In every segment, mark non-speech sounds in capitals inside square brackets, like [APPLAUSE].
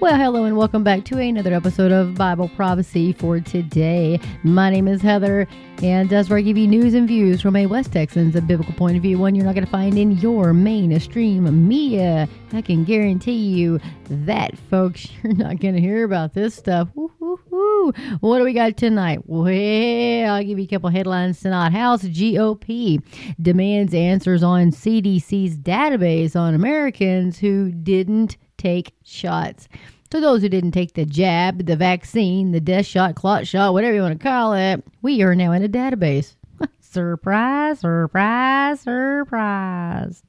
Well, hello and welcome back to another episode of Bible Prophecy for today. My name is Heather, and that's where I give you news and views from a West Texans, a biblical point of view, one you're not going to find in your mainstream media. I can guarantee you that, folks, [LAUGHS] you're not going to hear about this stuff. Woo-hoo-hoo. What do we got tonight? Well, I'll give you a couple headlines tonight. House GOP demands answers on CDC's database on Americans who didn't take shots. To those who didn't take the jab, the vaccine, the death shot, clot shot, whatever you want to call it, we are now in a database. [LAUGHS] surprise, surprise, surprise.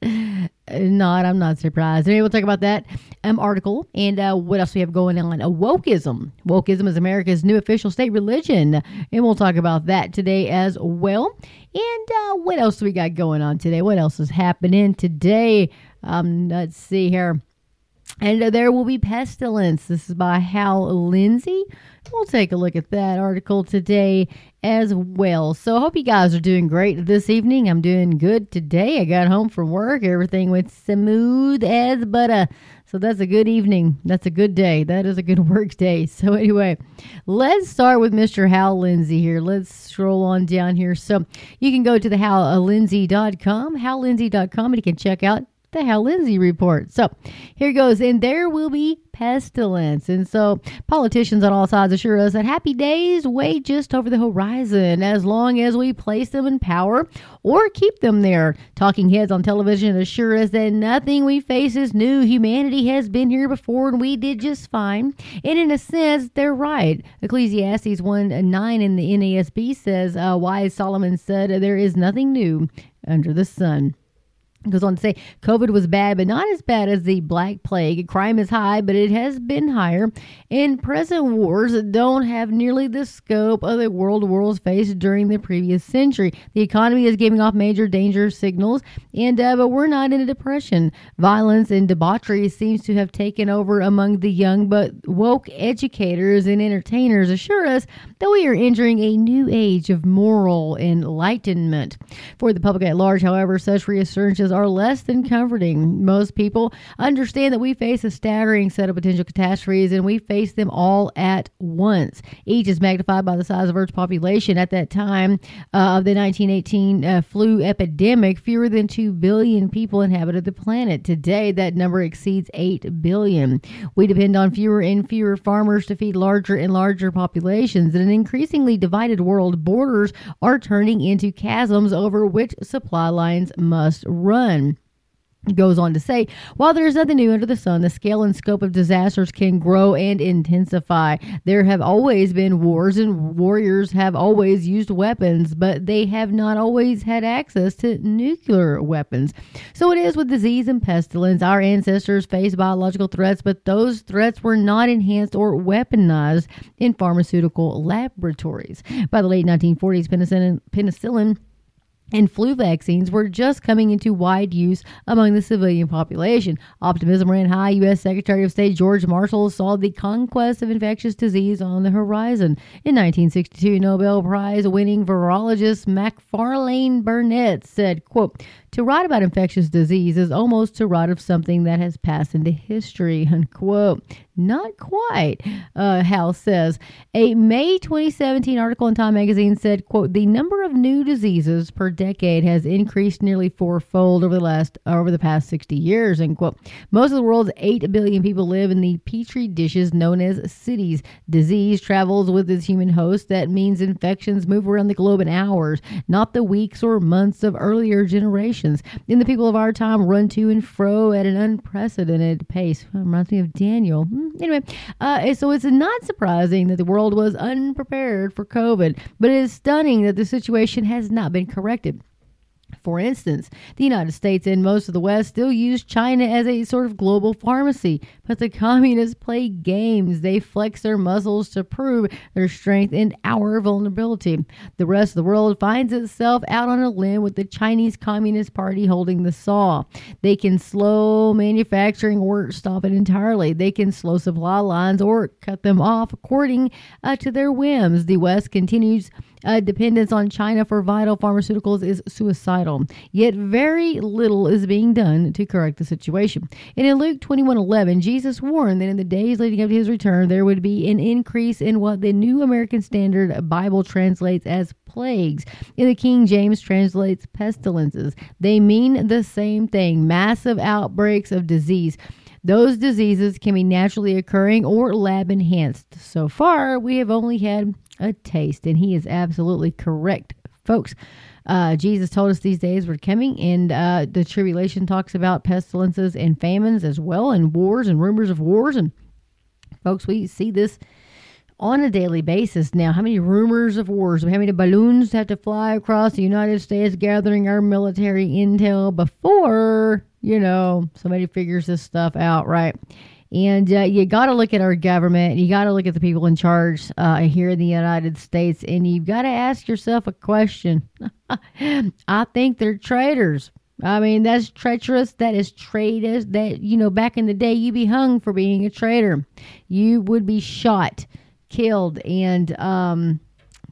Not, I'm not surprised. Anyway, we'll talk about that um, article and uh, what else we have going on. Uh, wokeism. Wokeism is America's new official state religion. And we'll talk about that today as well. And uh, what else we got going on today? What else is happening today? Um, let's see here. And there will be pestilence. This is by Hal Lindsey. We'll take a look at that article today as well. So I hope you guys are doing great this evening. I'm doing good today. I got home from work. Everything went smooth as butter. So that's a good evening. That's a good day. That is a good [LAUGHS] work day. So anyway, let's start with Mr. Hal Lindsey here. Let's scroll on down here. So you can go to the hallindsey.com, hallindsey.com, and you can check out the Hal Lindsey report. So here goes. And there will be pestilence. And so politicians on all sides assure us that happy days wait just over the horizon as long as we place them in power or keep them there. Talking heads on television assure us that nothing we face is new. Humanity has been here before and we did just fine. And in a sense, they're right. Ecclesiastes 1 9 in the NASB says, uh, Wise Solomon said, There is nothing new under the sun goes on to say COVID was bad, but not as bad as the Black Plague. Crime is high, but it has been higher. And present wars don't have nearly the scope of the world wars faced during the previous century. The economy is giving off major danger signals, and uh, but we're not in a depression. Violence and debauchery seems to have taken over among the young, but woke educators and entertainers assure us that we are entering a new age of moral enlightenment. For the public at large, however, such reassurances are less than comforting. Most people understand that we face a staggering set of potential catastrophes and we face them all at once. Each is magnified by the size of Earth's population. At that time uh, of the 1918 uh, flu epidemic, fewer than 2 billion people inhabited the planet. Today, that number exceeds 8 billion. We depend on fewer and fewer farmers to feed larger and larger populations. In an increasingly divided world, borders are turning into chasms over which supply lines must run goes on to say, while there is nothing new under the sun, the scale and scope of disasters can grow and intensify. There have always been wars, and warriors have always used weapons, but they have not always had access to nuclear weapons. So it is with disease and pestilence. Our ancestors faced biological threats, but those threats were not enhanced or weaponized in pharmaceutical laboratories. By the late 1940s, penicillin, penicillin and flu vaccines were just coming into wide use among the civilian population. Optimism ran high. U.S. Secretary of State George Marshall saw the conquest of infectious disease on the horizon. In 1962, Nobel Prize winning virologist Macfarlane Burnet said, quote, to write about infectious disease is almost to write of something that has passed into history, unquote. Not quite, uh, Hal says. A May 2017 article in Time magazine said, quote, the number of new diseases per decade has increased nearly fourfold over the last over the past 60 years, end quote. Most of the world's 8 billion people live in the petri dishes known as cities. Disease travels with its human host. That means infections move around the globe in hours, not the weeks or months of earlier generations. And the people of our time run to and fro at an unprecedented pace. Reminds me of Daniel. Hmm anyway, uh, so it's not surprising that the world was unprepared for COVID, but it is stunning that the situation has not been corrected. For instance, the United States and most of the West still use China as a sort of global pharmacy, but the communists play games. They flex their muscles to prove their strength and our vulnerability. The rest of the world finds itself out on a limb with the Chinese Communist Party holding the saw. They can slow manufacturing or stop it entirely. They can slow supply lines or cut them off according uh, to their whims. The West continues uh, dependence on China for vital pharmaceuticals is suicidal. Yet very little is being done to correct the situation. And in Luke 21:11, Jesus warned that in the days leading up to his return, there would be an increase in what the New American Standard Bible translates as plagues. In the King James translates pestilences. They mean the same thing: massive outbreaks of disease. Those diseases can be naturally occurring or lab enhanced. So far, we have only had a taste, and he is absolutely correct, folks. Uh, Jesus told us these days were coming, and uh, the tribulation talks about pestilences and famines as well, and wars and rumors of wars. And folks, we see this on a daily basis now. How many rumors of wars? How many balloons have to fly across the United States gathering our military intel before, you know, somebody figures this stuff out, right? And uh, you got to look at our government. You got to look at the people in charge uh, here in the United States, and you've got to ask yourself a question. [LAUGHS] I think they're traitors. I mean, that's treacherous. That is traitors. That you know, back in the day, you'd be hung for being a traitor. You would be shot, killed, and um,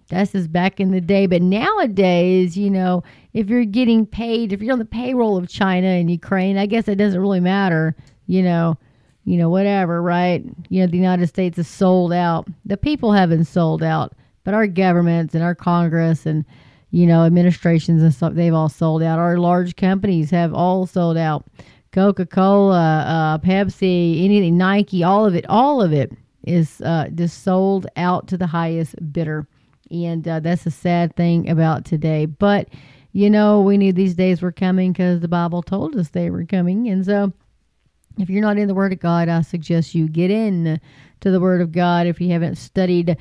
that's just back in the day. But nowadays, you know, if you're getting paid, if you're on the payroll of China and Ukraine, I guess it doesn't really matter. You know you know, whatever, right? You know, the United States is sold out. The people haven't sold out, but our governments and our Congress and, you know, administrations and stuff, they've all sold out. Our large companies have all sold out. Coca Cola, uh, Pepsi, anything, Nike, all of it, all of it is uh, just sold out to the highest bidder. And uh, that's a sad thing about today. But, you know, we knew these days were coming because the Bible told us they were coming. And so, if you're not in the Word of God, I suggest you get in to the Word of God. If you haven't studied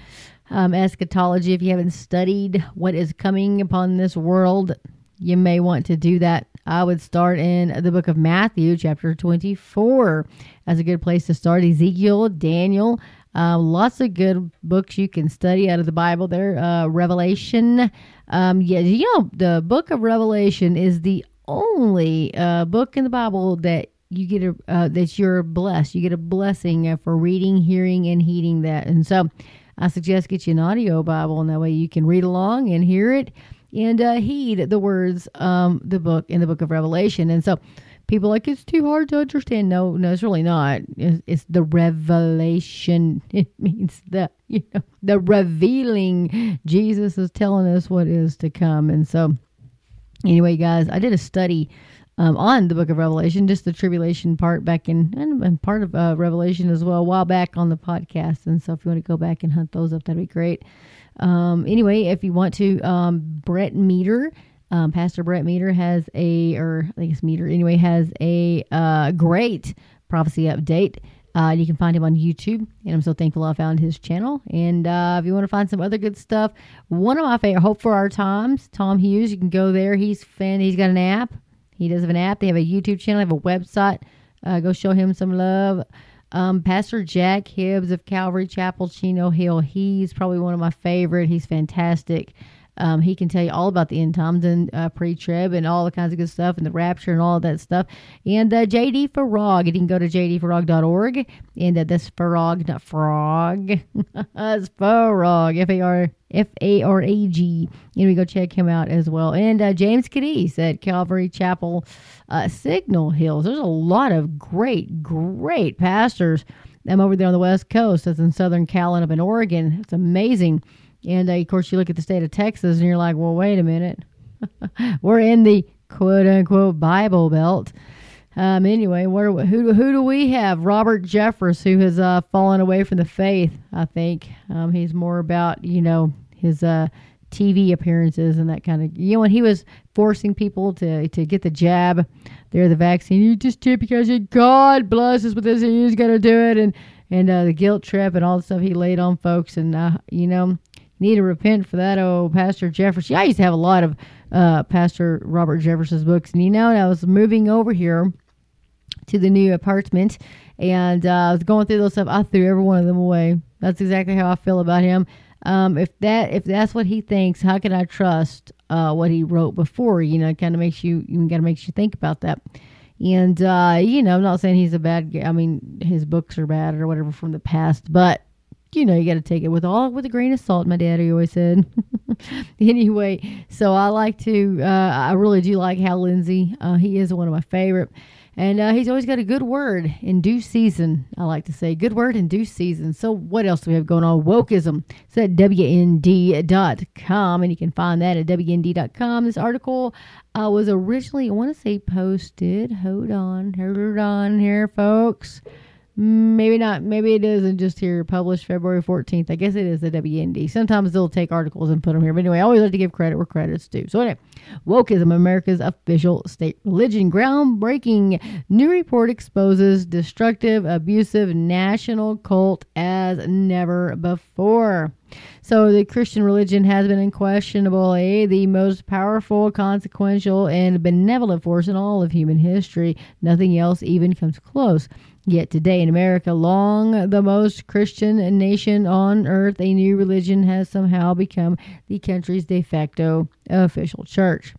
um, eschatology, if you haven't studied what is coming upon this world, you may want to do that. I would start in the book of Matthew, chapter 24, as a good place to start. Ezekiel, Daniel, uh, lots of good books you can study out of the Bible there. Uh, Revelation. Um, yeah, you know, the book of Revelation is the only uh, book in the Bible that you get a uh, that you're blessed. You get a blessing uh, for reading, hearing, and heeding that. And so, I suggest get you an audio Bible, and that way you can read along and hear it and uh, heed the words, um, the book in the book of Revelation. And so, people like it's too hard to understand. No, no, it's really not. It's, it's the revelation. [LAUGHS] It means the you know the revealing. Jesus is telling us what is to come. And so, anyway, guys, I did a study um, on the book of Revelation, just the tribulation part back in, and, and part of uh, Revelation as well, a while back on the podcast. And so if you want to go back and hunt those up, that'd be great. Um, anyway, if you want to, um, Brett Meter, um, Pastor Brett Meter has a, or I think it's Meter, anyway, has a uh, great prophecy update. Uh, you can find him on YouTube, and I'm so thankful I found his channel. And uh, if you want to find some other good stuff, one of my favorite, Hope for Our Times, Tom Hughes, you can go there. He's fan. He's got an app. He does have an app. They have a YouTube channel. They have a website. Uh, go show him some love. Um, Pastor Jack Hibbs of Calvary Chapel, Chino Hill. He's probably one of my favorite. He's fantastic. Um, he can tell you all about the end times and uh, pre-trib and all the kinds of good stuff and the rapture and all that stuff. And uh, JD Farag, you can go to jdfarag.org. And uh, that's Farag, not frog. [LAUGHS] it's Farag, F-A-R, F-A-R-A-G. And we go check him out as well. And uh, James Cadiz at Calvary Chapel uh, Signal Hills. There's a lot of great, great pastors. I'm over there on the West Coast. That's in Southern Cal and up in Oregon. It's amazing and uh, of course, you look at the state of Texas and you're like, well, wait a minute. [LAUGHS] We're in the quote unquote Bible Belt. Um, anyway, who, who do we have? Robert Jeffress, who has uh, fallen away from the faith, I think. Um, he's more about, you know, his uh, TV appearances and that kind of, you know, when he was forcing people to, to get the jab, they're the vaccine. You just did because God bless us with this and you just got to do it. And, and uh, the guilt trip and all the stuff he laid on folks. And, uh, you know, need to repent for that. Oh, Pastor Jefferson. I used to have a lot of uh, Pastor Robert Jefferson's books, and you know, I was moving over here to the new apartment, and uh, I was going through those stuff. I threw every one of them away. That's exactly how I feel about him. Um, if that if that's what he thinks, how can I trust uh, what he wrote before? You know, it kind of makes you you got to makes you think about that. And uh, you know, I'm not saying he's a bad. Guy. I mean, his books are bad or whatever from the past, but you know, you got to take it with all with a grain of salt. My daddy always said. [LAUGHS] anyway, so I like to. Uh, I really do like Hal Lindsey. Uh, he is one of my favorite. And uh, he's always got a good word in due season. I like to say good word in due season. So what else do we have going on? Wokeism. It's at WND.com, and you can find that at WND.com. This article uh, was originally, I want to say, posted. Hold on, hold on here, folks. Maybe not. Maybe it isn't just here published February 14th. I guess it is the WND. Sometimes they'll take articles and put them here. But anyway, I always like to give credit where credit's due. So anyway, wokeism, America's official state religion. Groundbreaking new report exposes destructive, abusive national cult as never before. So the Christian religion has been unquestionably the most powerful, consequential, and benevolent force in all of human history. Nothing else even comes close. Yet today in America, long the most Christian nation on earth, a new religion has somehow become the country's de facto official church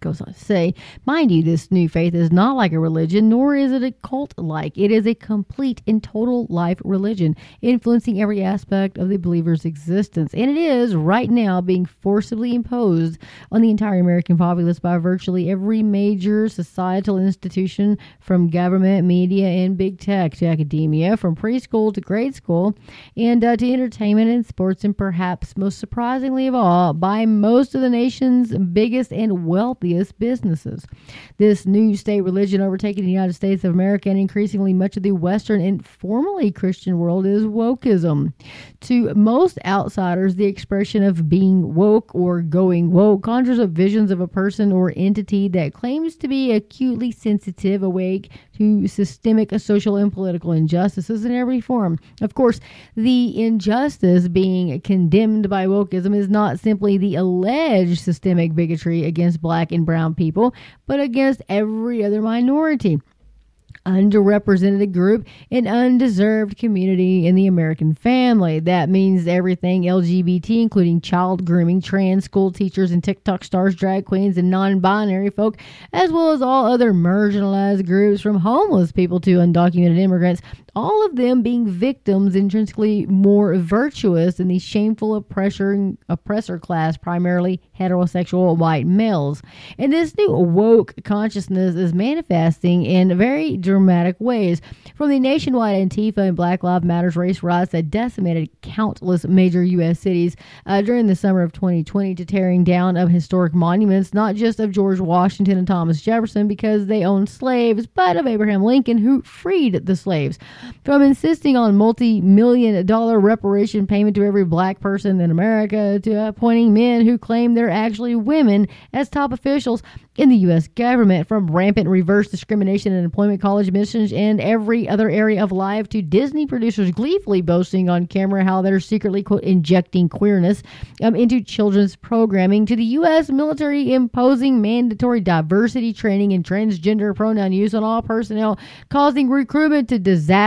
goes on to say, mind you, this new faith is not like a religion, nor is it a cult like. It is a complete and total life religion, influencing every aspect of the believer's existence. And it is, right now, being forcibly imposed on the entire American populace by virtually every major societal institution, from government, media, and big tech to academia, from preschool to grade school, and uh, to entertainment and sports, and perhaps most surprisingly of all, by most of the nation's biggest and wealthiest businesses. This new state religion overtaking the United States of America and increasingly much of the Western and formerly Christian world is wokeism. To most outsiders, the expression of being woke or going woke conjures up visions of a person or entity that claims to be acutely sensitive, awake to systemic social and political injustices in every form. Of course, the injustice being condemned by wokeism is not simply the alleged systemic bigotry against black and brown people, but against every other minority underrepresented group and undeserved community in the American family. That means everything LGBT, including child grooming, trans school teachers, and TikTok stars, drag queens, and non binary folk, as well as all other marginalized groups from homeless people to undocumented immigrants, all of them being victims intrinsically more virtuous than the shameful oppressor, oppressor class, primarily heterosexual white males. And this new woke consciousness is manifesting in very dramatic ways. From the nationwide Antifa and Black Lives Matters race riots that decimated countless major U.S. cities uh, during the summer of 2020 to tearing down of historic monuments, not just of George Washington and Thomas Jefferson because they owned slaves, but of Abraham Lincoln who freed the slaves from insisting on multi-million dollar reparation payment to every black person in America to appointing men who claim they're actually women as top officials in the U.S. government, from rampant reverse discrimination in employment, college admissions, and every other area of life, to Disney producers gleefully boasting on camera how they're secretly, quote, injecting queerness um, into children's programming, to the U.S. military imposing mandatory diversity training and transgender pronoun use on all personnel, causing recruitment to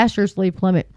disastrously plummet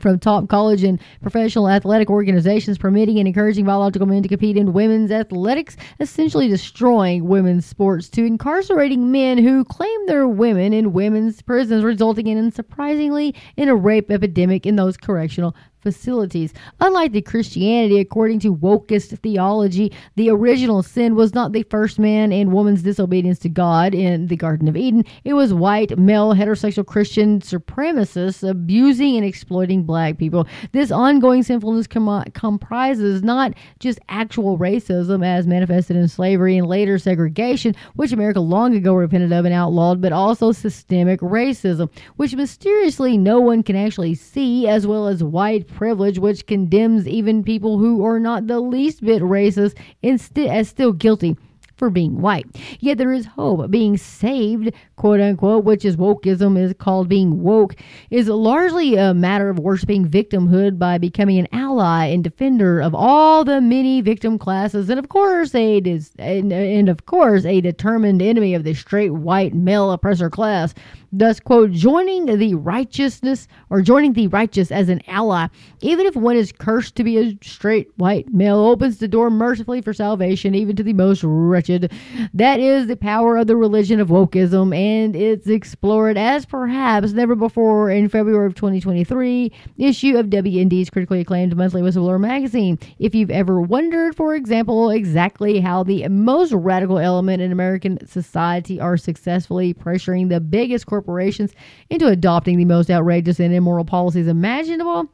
from top college and professional athletic organizations permitting and encouraging biological men to compete in women's athletics, essentially destroying women's sports, to incarcerating men who claim they're women in women's prisons, resulting in, surprisingly, in a rape epidemic in those correctional facilities. Unlike the Christianity, according to wokest theology, the original sin was not the first man and woman's disobedience to God in the Garden of Eden. It was white, male, heterosexual Christian supremacists abusing and exploiting black people. This ongoing sinfulness com- comprises not just actual racism as manifested in slavery and later segregation, which America long ago repented of and outlawed, but also systemic racism, which mysteriously no one can actually see, as well as white privilege, which condemns even people who are not the least bit racist instead as still guilty for being white. Yet there is hope. Being saved, quote unquote, which is wokeism, is called being woke, is largely a matter of worshiping victimhood by becoming an ally and defender of all the many victim classes, and of course, a dis- and, and of course, a determined enemy of the straight white male oppressor class. Thus, quote, joining the righteousness or joining the righteous as an ally, even if one is cursed to be a straight white male, opens the door mercifully for salvation even to the most wretched That is the power of the religion of wokeism, and it's explored as perhaps never before in February of 2023 issue of WND's critically acclaimed monthly whistleblower magazine. If you've ever wondered, for example, exactly how the most radical element in American society are successfully pressuring the biggest corporations into adopting the most outrageous and immoral policies imaginable,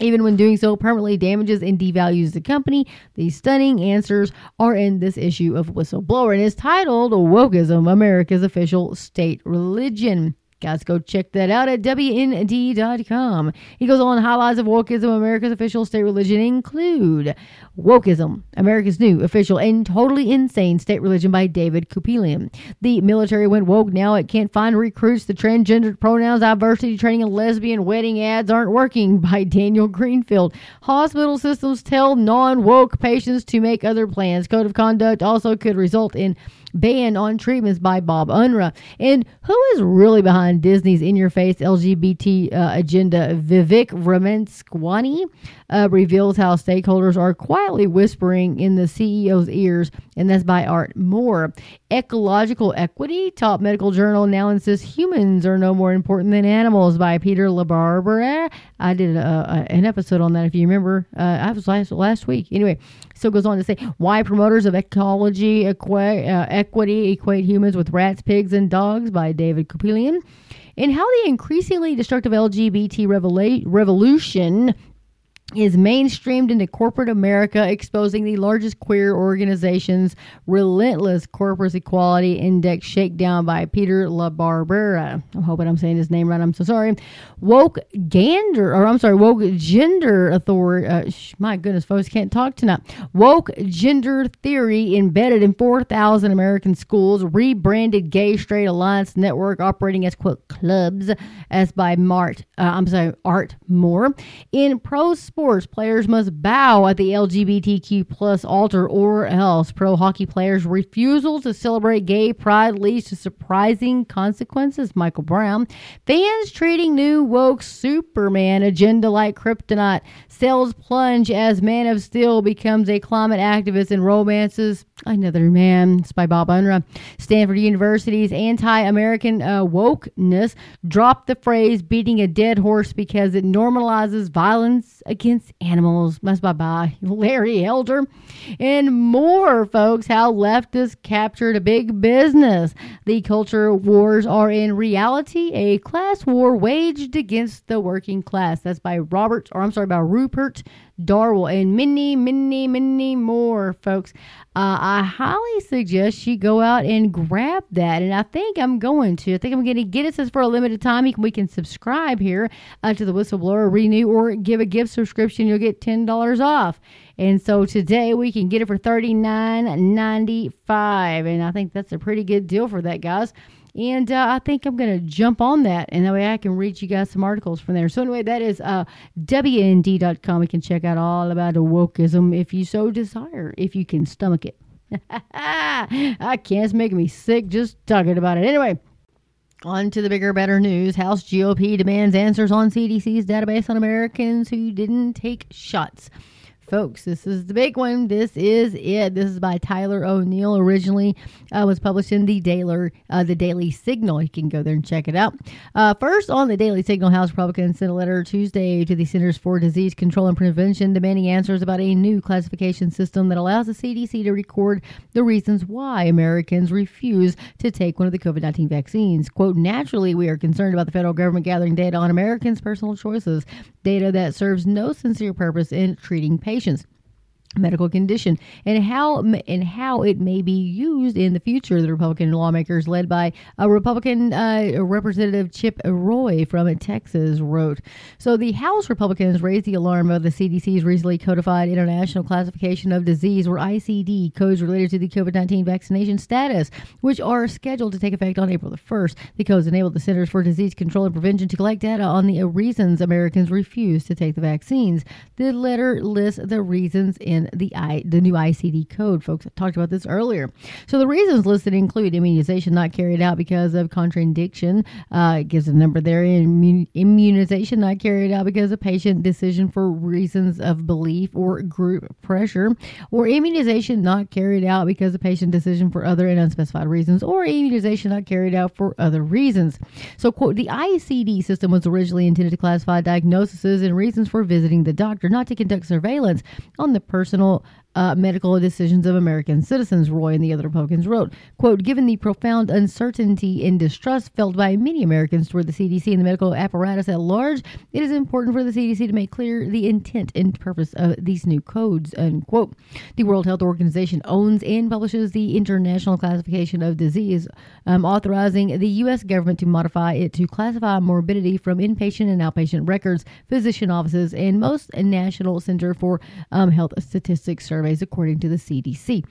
even when doing so permanently damages and devalues the company. These stunning answers are in this issue of Whistleblower and is titled Wokeism America's Official State Religion. Guys, go check that out at WND.com. He goes on, highlights of wokeism, America's official state religion include Wokeism, America's new official and totally insane state religion by David Kupelian. The military went woke. Now it can't find recruits. The transgender pronouns, diversity training, and lesbian wedding ads aren't working [LAUGHS] by Daniel Greenfield. Hospital systems tell non woke patients to make other plans. Code of conduct also could result in ban on treatments by Bob Unruh. And who is really behind Disney's in your face LGBT uh, agenda? Vivek Ramaswamy uh, reveals how stakeholders are quietly whispering in the CEO's ears, and that's by Art Moore. Ecological Equity, top medical journal now insists humans are no more important than animals by Peter LaBarbera. I did a, a, an episode on that if you remember. Uh, I was last last week. Anyway, still goes on to say why promoters of ecology equi- uh, equity equate humans with rats, pigs, and dogs by David Kupelian. And how the increasingly destructive LGBT revela- revolution is mainstreamed into corporate America, exposing the largest queer organization's relentless corporate equality index shakedown by Peter LaBarbera. I'm hoping I'm saying his name right. I'm so sorry. Woke gander, or I'm sorry, woke gender authority. Uh, my goodness, folks, can't talk tonight. Woke gender theory embedded in 4,000 American schools, rebranded Gay Straight Alliance Network, operating as quote clubs, as by Mart. Uh, I'm sorry, Art Moore in pro sports, players must bow at the LGBTQ plus altar or else. Pro hockey players' refusal to celebrate gay pride leads to surprising consequences. Michael Brown. Fans treating new woke Superman agenda like kryptonite. Sales plunge as Man of Steel becomes a climate activist and romances another man. It's by Bob Unruh. Stanford University's anti-American uh, wokeness dropped the phrase "beating a dead horse" because it normalizes violence against animals. That's by, by Larry Elder. And more, folks, how leftists captured a big business. The culture wars are in reality a class war waged against the working class. That's by Robert, or I'm sorry, by Rupert Darwall, and many, many, many more, folks. Uh, I highly suggest you go out and grab that. And I think I'm going to. I think I'm going to get it. Says for a limited time, we can subscribe here uh, to the Whistleblower Renew or give a gift subscription. You'll get $10 off. And so today we can get it for $39.95. And I think that's a pretty good deal for that, guys. And uh, I think I'm going to jump on that, and that way I can read you guys some articles from there. So, anyway, that is uh, WND.com. You can check out all about wokeism if you so desire, if you can stomach it. [LAUGHS] I can't. It's making me sick just talking about it. Anyway, on to the bigger, better news. House GOP demands answers on CDC's database on Americans who didn't take shots folks this is the big one. This is it. This is by tyler o'neill. Originally uh, was published in the daily uh, the daily signal. You can go there and check it out. Uh, first on the daily signal house republicans sent a letter tuesday to the centers for disease control and prevention demanding answers about a new classification system that allows the cdc to record the reasons why americans refuse to take one of the covid-19 vaccines. Quote naturally we are concerned about the federal government gathering data on americans personal choices data that serves no sincere purpose in treating patients patients medical condition and how and how it may be used in the future. The Republican lawmakers, led by a Republican uh, Representative Chip Roy from Texas, wrote. So the House Republicans raised the alarm of the CDC's recently codified International Classification of Disease, or ICD, codes related to the COVID nineteen vaccination status, which are scheduled to take effect on April the first. The codes enable the Centers for Disease Control and Prevention to collect data on the reasons Americans refuse to take the vaccines. The letter lists the reasons in the I, the new ICD code. Folks I talked about this earlier. So the reasons listed include immunization not carried out because of contraindication. Uh, it gives a number there. Immun- immunization not carried out because of patient decision for reasons of belief or group pressure, or immunization not carried out because of patient decision for other and unspecified reasons, or immunization not carried out for other reasons. So, quote, the ICD system was originally intended to classify diagnoses and reasons for visiting the doctor, not to conduct surveillance on the personal uh, medical decisions of American citizens, Roy and the other Republicans wrote. Quote, given the profound uncertainty and distrust felt by many Americans toward the CDC and the medical apparatus at large, it is important for the CDC to make clear the intent and purpose of these new codes, unquote. The World Health Organization owns and publishes the International Classification of Disease, um, authorizing the U.S. government to modify it to classify morbidity from inpatient and outpatient records, physician offices, and most National Center for um, Health Statistics surveys surveys, according to the CDC.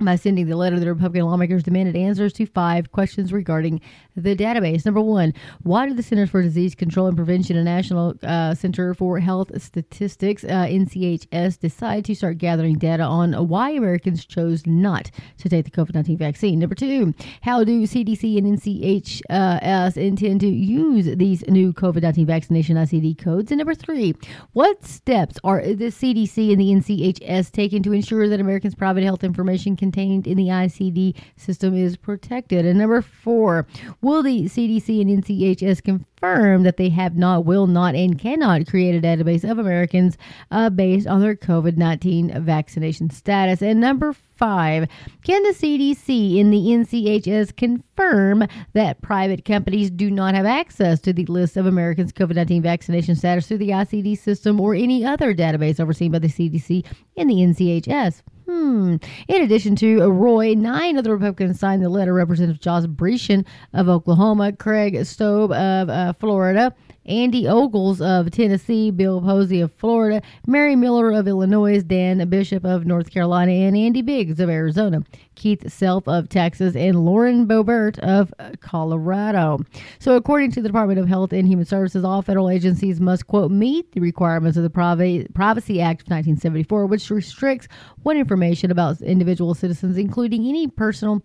By sending the letter, the Republican lawmakers demanded answers to five questions regarding the database. Number one, why did the Centers for Disease Control and Prevention and National uh, Center for Health Statistics, uh, NCHS, decide to start gathering data on why Americans chose not to take the COVID 19 vaccine? Number two, how do CDC and NCHS intend to use these new COVID 19 vaccination ICD codes? And number three, what steps are the CDC and the NCHS taking to ensure that Americans' private health information contained in the ICD system is protected. And number four, will the CDC and NCHS confirm that they have not, will not, and cannot create a database of Americans uh, based on their COVID 19 vaccination status? And number five, can the CDC and the NCHS confirm that private companies do not have access to the list of Americans' COVID 19 vaccination status through the ICD system or any other database overseen by the CDC and the NCHS? Hmm. In addition to Roy, nine other Republicans signed the letter. Representative Josh Brecheen of Oklahoma, Greg Steube of uh, Florida, Andy Ogles of Tennessee, Bill Posey of Florida, Mary Miller of Illinois, Dan Bishop of North Carolina, and Andy Biggs of Arizona, Keith Self of Texas, and Lauren Boebert of Colorado. So, according to the Department of Health and Human Services, all federal agencies must, quote, meet the requirements of the Privacy Act of 1974, which restricts what information about individual citizens, including any personal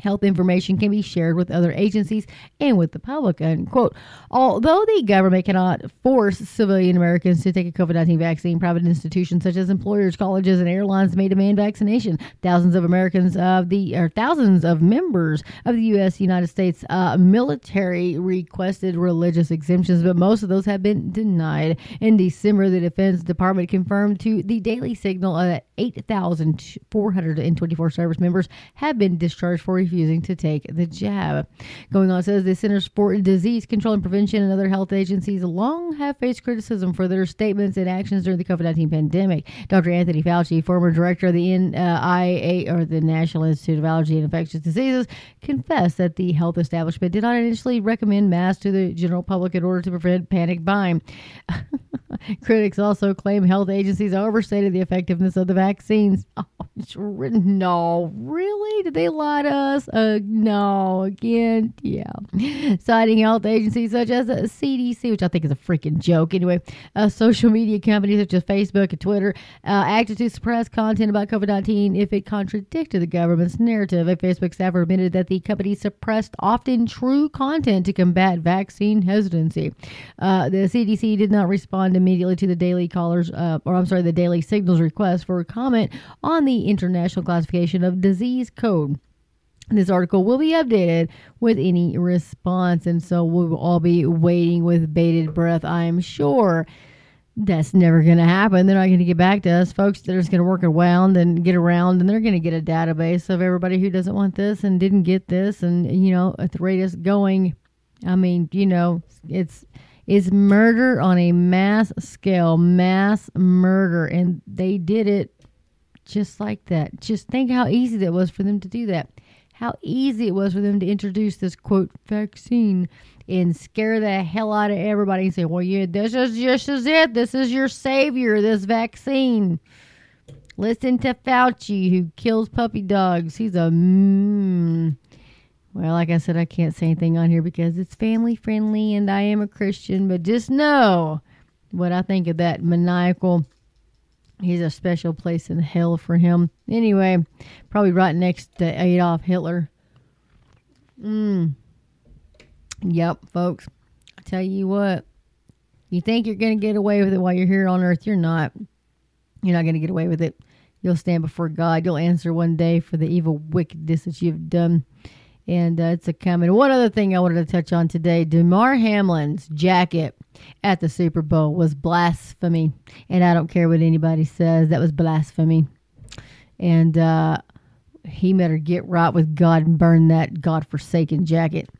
Health information can be shared with other agencies and with the public. Unquote. Although the government cannot force civilian Americans to take a COVID 19 vaccine, private institutions such as employers, colleges, and airlines may demand vaccination. Thousands of Americans of the, or thousands of members of the U.S. United States uh, military requested religious exemptions, but most of those have been denied. In December, the Defense Department confirmed to the Daily Signal that 8,424 service members have been discharged for refusing to take the jab. Going on, says the Centers for Disease Control and Prevention and other health agencies long have faced criticism for their statements and actions during the COVID 19 pandemic. Dr. Anthony Fauci, former director of the NIA or the National Institute of Allergy and Infectious Diseases, confessed that the health establishment did not initially recommend masks to the general public in order to prevent panic buying. [LAUGHS] Critics also claim health agencies overstated the effectiveness of the vaccines. [LAUGHS] No, really? Did they lie to us? Uh, no, again, yeah. Citing health agencies such as the CDC, which I think is a freaking joke. Anyway, uh, social media companies such as Facebook and Twitter uh, acted to suppress content about COVID 19 if it contradicted the government's narrative. A Facebook staffer admitted that the company suppressed often true content to combat vaccine hesitancy. Uh, the CDC did not respond immediately to the Daily Callers, uh, or I'm sorry, the Daily Signals request for a comment on the International Classification of Disease Code. This article will be updated with any response, and so we will all be waiting with bated breath, I'm sure. That's never going to happen. They're not going to get back to us. Folks, they're just going to work around and get around, and they're going to get a database of everybody who doesn't want this and didn't get this. And, you know, at the rate it's going, I mean, you know, it's is murder on a mass scale, mass murder. And they did it just like that. Just think how easy that was for them to do that. How easy it was for them to introduce this quote vaccine and scare the hell out of everybody and say, well, yeah, this is just is it. This is your savior, this vaccine. Listen to Fauci, who kills puppy dogs. He's a. Mm, well, like I said, I can't say anything on here because it's family friendly and I am a Christian, but just know what I think of that maniacal He's a special place in hell for him. Anyway, probably right next to Adolf Hitler. Mm. Yep, folks. I tell you what, you think you're going to get away with it while you're here on earth. You're not. You're not going to get away with it. You'll stand before God. You'll answer one day for the evil wickedness that you've done. And uh, it's a coming. One other thing I wanted to touch on today Damar Hamlin's jacket at the Super Bowl was blasphemy. And I don't care what anybody says, that was blasphemy. And uh, he better get right with God and burn that God forsaken jacket.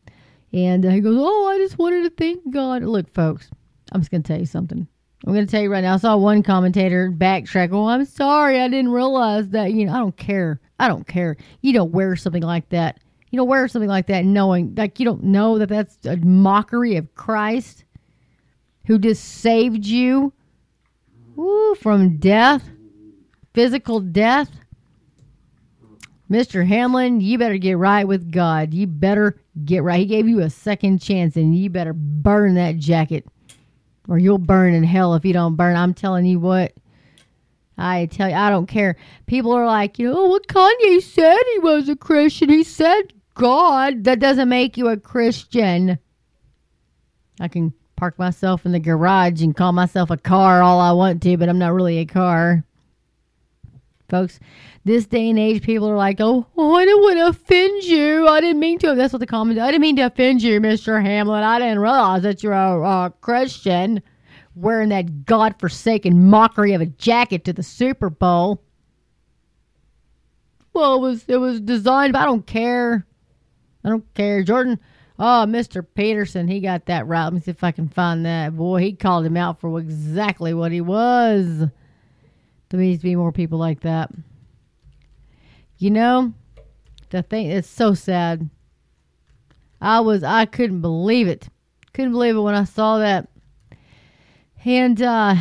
And uh, he goes, Oh, I just wanted to thank God. Look, folks, I'm just going to tell you something. I'm going to tell you right now. I saw one commentator backtrack. Oh, I'm sorry. I didn't realize that. You know, I don't care. I don't care. You don't wear something like that. You don't wear something like that knowing, like, you don't know that that's a mockery of Christ who just saved you woo, from death, physical death. Mr. Hamlin, you better get right with God. You better get right. He gave you a second chance, and you better burn that jacket or you'll burn in hell if you don't burn. I'm telling you what. I tell you, I don't care. People are like, you know, oh, what Kanye said he was a Christian. He said God. That doesn't make you a Christian. I can park myself in the garage and call myself a car all I want to, but I'm not really a car. Folks, this day and age, people are like, oh, oh I didn't want to offend you. I didn't mean to. That's what the comments. I didn't mean to offend you, Mr. Hamlin. I didn't realize that you're a, a Christian wearing that God-forsaken mockery of a jacket to the Super Bowl. Well, it was it was designed. But I don't care. I don't care. Jordan. Oh, Mr. Peterson, he got that right. Let me see if I can find that. Boy, he called him out for exactly what he was. There needs to be more people like that. You know, the thing is so sad. I was I couldn't believe it. Couldn't believe it when I saw that. And uh,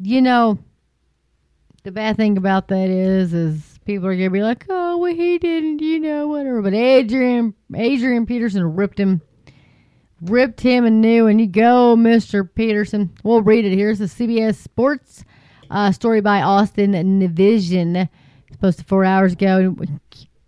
you know, the bad thing about that is is people are gonna be like, Oh well he didn't, you know, whatever. But Adrian Adrian Peterson ripped him ripped him a new and you go, Mr. Peterson. We'll read it. Here's the CBS Sports uh, story by Austin Nivison posted four hours ago.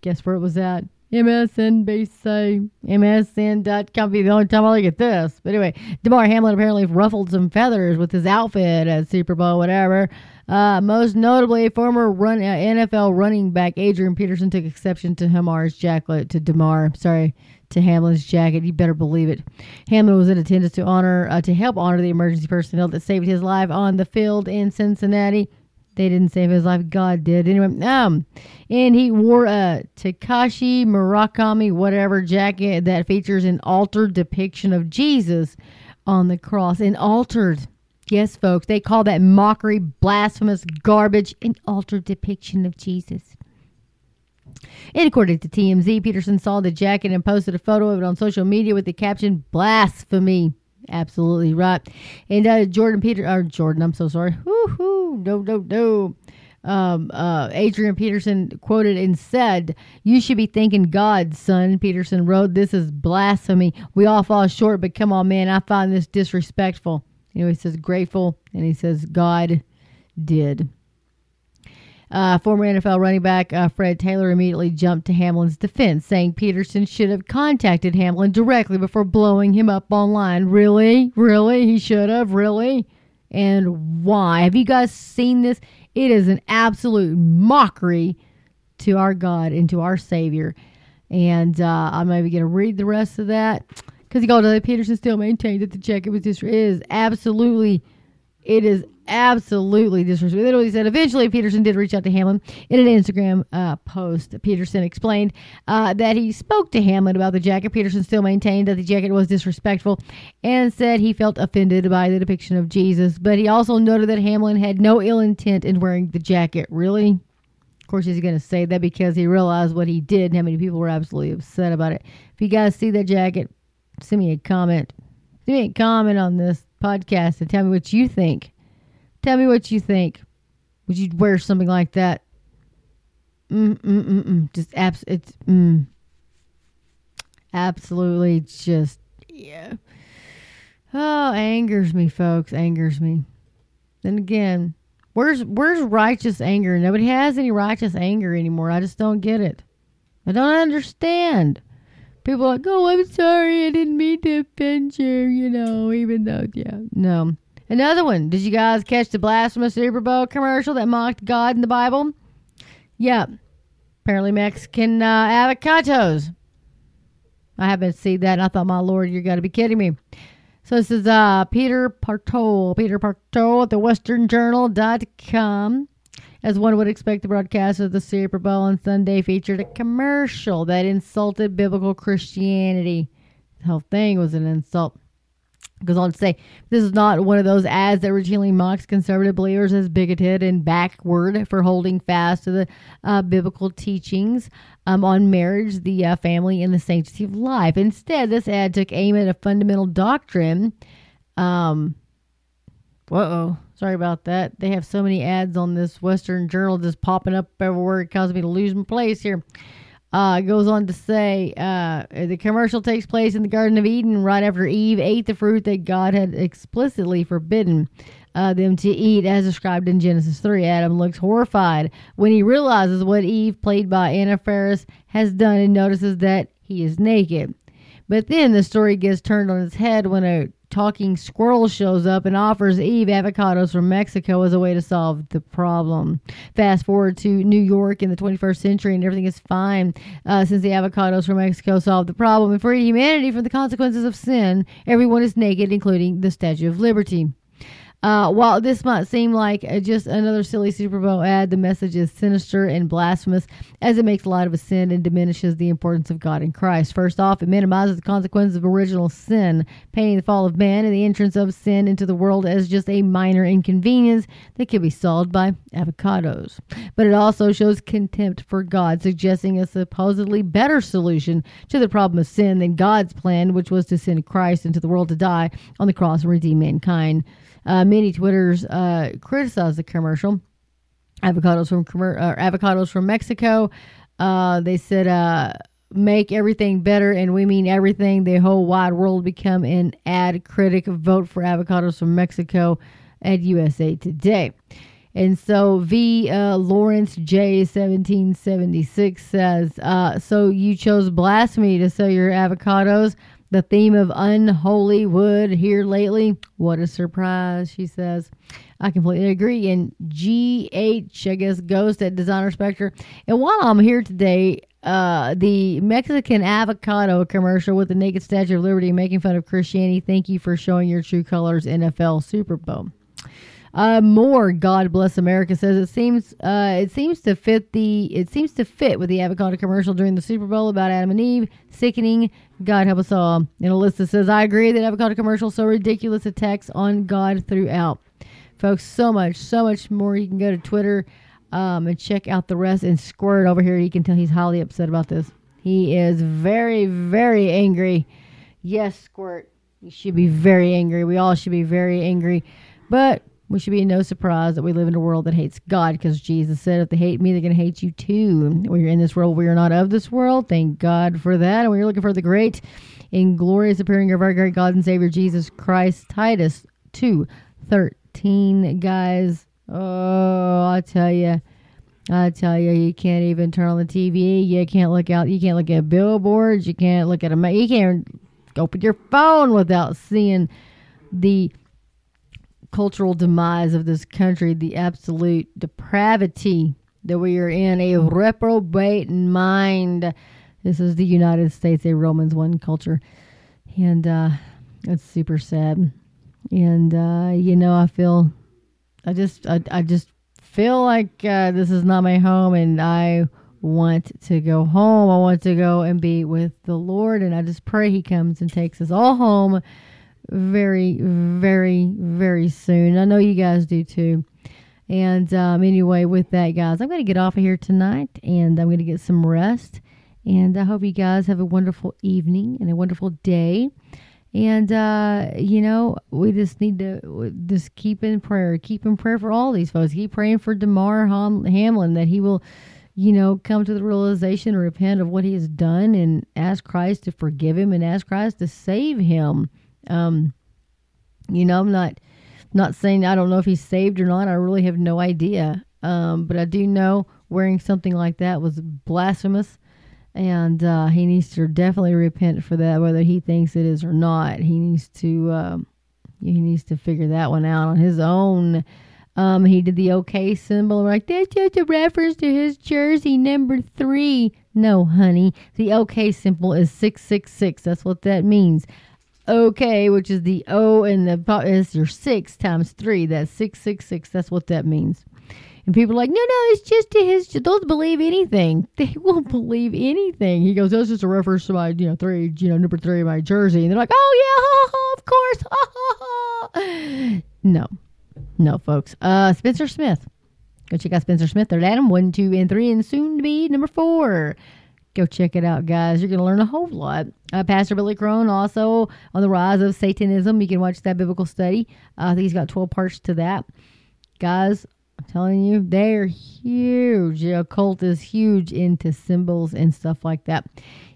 Guess where it was at? MSNBC, MSN.com. Be the only time I look at this. But anyway, Damar Hamlin apparently ruffled some feathers with his outfit at Super Bowl, whatever. Uh, most notably, former run, uh, NFL running back Adrian Peterson took exception to Hamar's jacket, to Damar, sorry, to Hamlin's jacket. You better believe it. Hamlin was in attendance to honor, uh, to help honor the emergency personnel that saved his life on the field in Cincinnati. They didn't save his life. God did. Anyway, um, and he wore a Takashi Murakami whatever jacket that features an altered depiction of Jesus on the cross. An altered. Yes, folks, they call that mockery, blasphemous garbage, an altered depiction of Jesus. And according to TMZ, Peterson saw the jacket and posted a photo of it on social media with the caption "Blasphemy." Absolutely right. And uh, Jordan Peter or Jordan, I'm so sorry. Woo-hoo, no, no, no. Um, uh, Adrian Peterson quoted and said, You should be thanking God, son. Peterson wrote, This is blasphemy. We all fall short, but come on, man. I find this disrespectful. Know, he says grateful, and he says God did. Uh, former NFL running back uh, Fred Taylor immediately jumped to Hamlin's defense, saying Peterson should have contacted Hamlin directly before blowing him up online. Really? Really? He should have? Really? And why? Have you guys seen this? It is an absolute mockery to our God and to our Savior. And uh, I'm maybe going to read the rest of that because he called it Peterson still maintained that the it was disrespectful. it is absolutely it is absolutely disrespectful. Literally he said eventually Peterson did reach out to Hamlin in an Instagram uh, post. Peterson explained uh, that he spoke to Hamlin about the jacket. Peterson still maintained that the jacket was disrespectful and said he felt offended by the depiction of Jesus. But he also noted that Hamlin had no ill intent in wearing the jacket. Really? Of course, he's going to say that because he realized what he did and how many people were absolutely upset about it. If you guys see that jacket, send me a comment. Send me a comment on this podcast and tell me what you think. Tell me what you think. Would you wear something like that? Mm mm mm mm. Just abs. It's mm. Absolutely, just yeah. Oh, angers me, folks. Angers me. Then again, Where's where's righteous anger? Nobody has any righteous anger anymore. I just don't get it. I don't understand. People are like, oh, I'm sorry, I didn't mean to offend you, you know, even though, yeah, no. Another one. Did you guys catch the blasphemous Super Bowl commercial that mocked God in the Bible? Yeah. Apparently Mexican uh, avocados. I haven't seen that. I thought, my lord, you got to be kidding me. So this is uh, Peter Partow. Peter Partow at the westernjournal.com. As one would expect, the broadcast of the Super Bowl on Sunday featured a commercial that insulted biblical Christianity. The whole thing was an insult. Goes on to say, this is not one of those ads that routinely mocks conservative believers as bigoted and backward for holding fast to the uh, biblical teachings um, on marriage, the uh, family, and the sanctity of life. Instead, this ad took aim at a fundamental doctrine. Um, whoa, sorry about that. They have so many ads on this Western Journal just popping up everywhere. It causes me to lose my place here. Uh, it goes on to say uh, the commercial takes place in the Garden of Eden right after Eve ate the fruit that God had explicitly forbidden uh, them to eat, as described in Genesis 3. Adam looks horrified when he realizes what Eve, played by Anna Faris, has done and notices that he is naked. But then the story gets turned on its head when a talking squirrel shows up and offers Eve avocados from Mexico as a way to solve the problem. Fast forward to New York in the 21st century, and everything is fine uh, since the avocados from Mexico solved the problem and freed humanity from the consequences of sin. Everyone is naked, including the Statue of Liberty. Uh, while this might seem like just another silly Super Bowl ad, the message is sinister and blasphemous as it makes light of a sin and diminishes the importance of God in Christ. First off, it minimizes the consequences of original sin, painting the fall of man and the entrance of sin into the world as just a minor inconvenience that can be solved by avocados. But it also shows contempt for God, suggesting a supposedly better solution to the problem of sin than God's plan, which was to send Christ into the world to die on the cross and redeem mankind. Uh, many Twitters uh, criticized the commercial. Avocados from uh, avocados from Mexico. Uh, they said, uh, "Make everything better," and we mean everything. The whole wide world become an ad critic. Vote for avocados from Mexico at USA Today. And so V. Uh, Lawrence J. 1776 says, uh, So you chose blasphemy to sell your avocados the theme of unholy wood here lately. What a surprise, she says. I completely agree. And GH, I guess, Ghost at Designer Spectre. And while I'm here today, uh, the Mexican avocado commercial with the naked Statue of Liberty making fun of Christianity. Thank you for showing your true colors, NFL Super Bowl. Uh, more God bless America says it seems uh, it seems to fit the it seems to fit with the avocado commercial during the Super Bowl about Adam and Eve sickening. God help us all. And Alyssa says I agree that avocado commercial so ridiculous attacks on God throughout. Folks, so much, so much more. You can go to Twitter um, and check out the rest. And Squirt over here, you can tell he's highly upset about this. He is very, very angry. Yes, Squirt, you should be very angry. We all should be very angry. But we should be no surprise that we live in a world that hates God because Jesus said, if they hate me, they're going to hate you too. We're in this world. We are not of this world. Thank God for that. And we're looking for the great and glorious appearing of our great God and Savior Jesus Christ. Titus 2 13, guys. Oh, I tell you. I tell you, you can't even turn on the TV. You can't look out. You can't look at billboards. You can't look at a. You can't open your phone without seeing the cultural demise of this country, the absolute depravity that we are in, a reprobate mind. This is the United States, a Romans 1 culture. And uh, it's super sad. And, uh, you know, I feel, I just, I, I just feel like uh, this is not my home and I want to go home. I want to go and be with the Lord. And I just pray He comes and takes us all home very, very, very soon. I know you guys do too. And um, anyway, with that, guys, I'm going to get off of here tonight and I'm going to get some rest. And I hope you guys have a wonderful evening and a wonderful day. And, uh, you know, we just need to just keep in prayer. Keep in prayer for all these folks. Keep praying for Damar Hamlin that he will, you know, come to the realization and repent of what he has done and ask Christ to forgive him and ask Christ to save him. Um, you know, I'm not Not saying I don't know if he's saved or not. I really have no idea. Um, but I do know wearing something like that was blasphemous, and uh, he needs to definitely repent for that, whether he thinks it is or not. He needs to um, he needs to figure that one out on his own. Um, he did the OK symbol, like that's just a reference to his jersey number three. No, honey, the OK symbol is six six six. That's what that means. OK, which is the O and the is your six times three. That's six six six. That's what that means. And people are like, no, no, it's just his. Don't believe anything. [LAUGHS] They won't believe anything. He goes, that's just a reference to my, you know, three, you know, number three of my jersey. And they're like, oh yeah, of course, ha, ha, ha. No, no, folks. Uh, Spencer Smith. Go check out Spencer Smith. Third Adam, one, two, and three, and soon to be number four. Go check it out, guys. You're going to learn a whole lot. Uh, Pastor Billy Crone also on the rise of Satanism. You can watch that biblical study. Uh, I think he's got 12 parts to that. Guys, I'm telling you, they're huge. The occult is huge into symbols and stuff like that.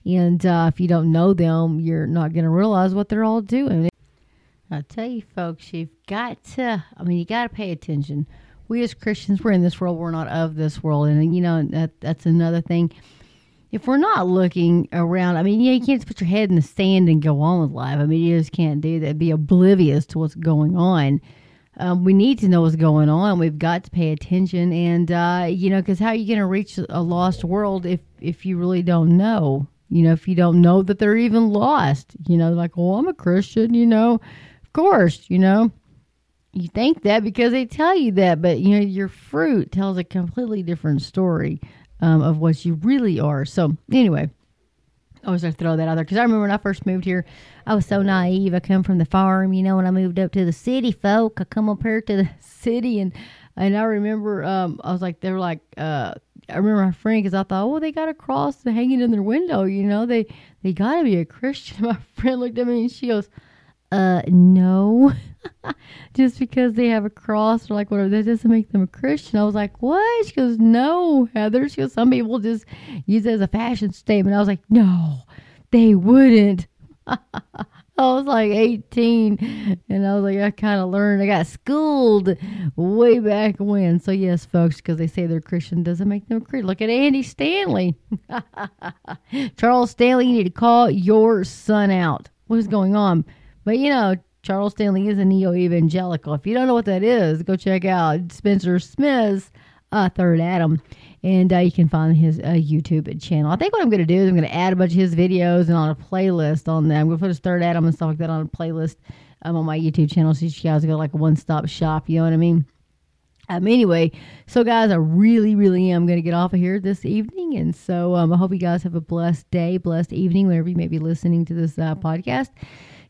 And uh, if you don't know them, you're not going to realize what they're all doing. I tell you, folks, you've got to, I mean, you got to pay attention. We as Christians, we're in this world, we're not of this world. And, you know, that that's another thing. If we're not looking around, I mean, yeah, you can't just put your head in the sand and go on with life. I mean, you just can't do that. Be oblivious to what's going on. Um, we need to know what's going on. We've got to pay attention, and uh, you know, because how are you going to reach a lost world if if you really don't know? You know, if you don't know that they're even lost. You know, like, well, I'm a Christian. You know, of course. You know, you think that because they tell you that, but you know, your fruit tells a completely different story um, of what you really are. So, anyway, I was going to throw that out there because I remember when I first moved here, I was so naive. I come from the farm, you know, when I moved up to the city, folk. I come up here to the [LAUGHS] city, and and I remember um, I was like, they were like, uh, I remember my friend because I thought, oh, they got a cross hanging in their window, you know, they they got to be a Christian. [LAUGHS] My friend looked at me and she goes, uh, no. [LAUGHS] Just because they have a cross or like whatever, that doesn't make them a Christian. I was like, what? She goes, no, Heather. She goes, some people just use it as a fashion statement. I was like, no, they wouldn't. [LAUGHS] I was like 18 and I was like, I kind of learned. I got schooled way back when. So, yes, folks, because they say they're Christian doesn't make them a Christian. Look at Andy Stanley. [LAUGHS] Charles Stanley, you need to call your son out. What is going on? But, you know, Charles Stanley is a neo evangelical. If you don't know what that is, go check out Spencer Smith's uh, Third Adam. And uh, you can find his uh, YouTube channel. I think what I'm going to do is I'm going to add a bunch of his videos and on a playlist on that. I'm going to put his Third Adam and stuff like that on a playlist um, on my YouTube channel so you guys go like a one stop shop. You know what I mean? Um, anyway, so guys, I really, really am going to get off of here this evening. And so um, I hope you guys have a blessed day, blessed evening, whenever you may be listening to this uh, podcast.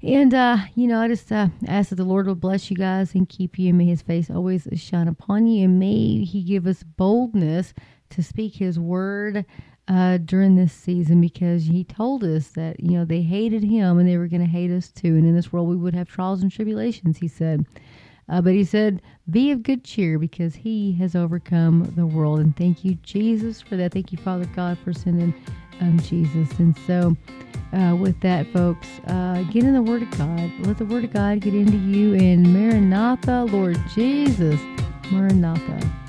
And, uh, you know, I just uh, ask that the Lord will bless you guys and keep you, and may his face always shine upon you, and may he give us boldness to speak his word uh, during this season because he told us that, you know, they hated him and they were going to hate us too. And in this world, we would have trials and tribulations, he said. Uh, but he said, Be of good cheer because he has overcome the world. And thank you, Jesus, for that. Thank you, Father God, for sending um, Jesus. And so, uh, with that, folks, uh, get in the Word of God. Let the Word of God get into you. And Maranatha, Lord Jesus, Maranatha.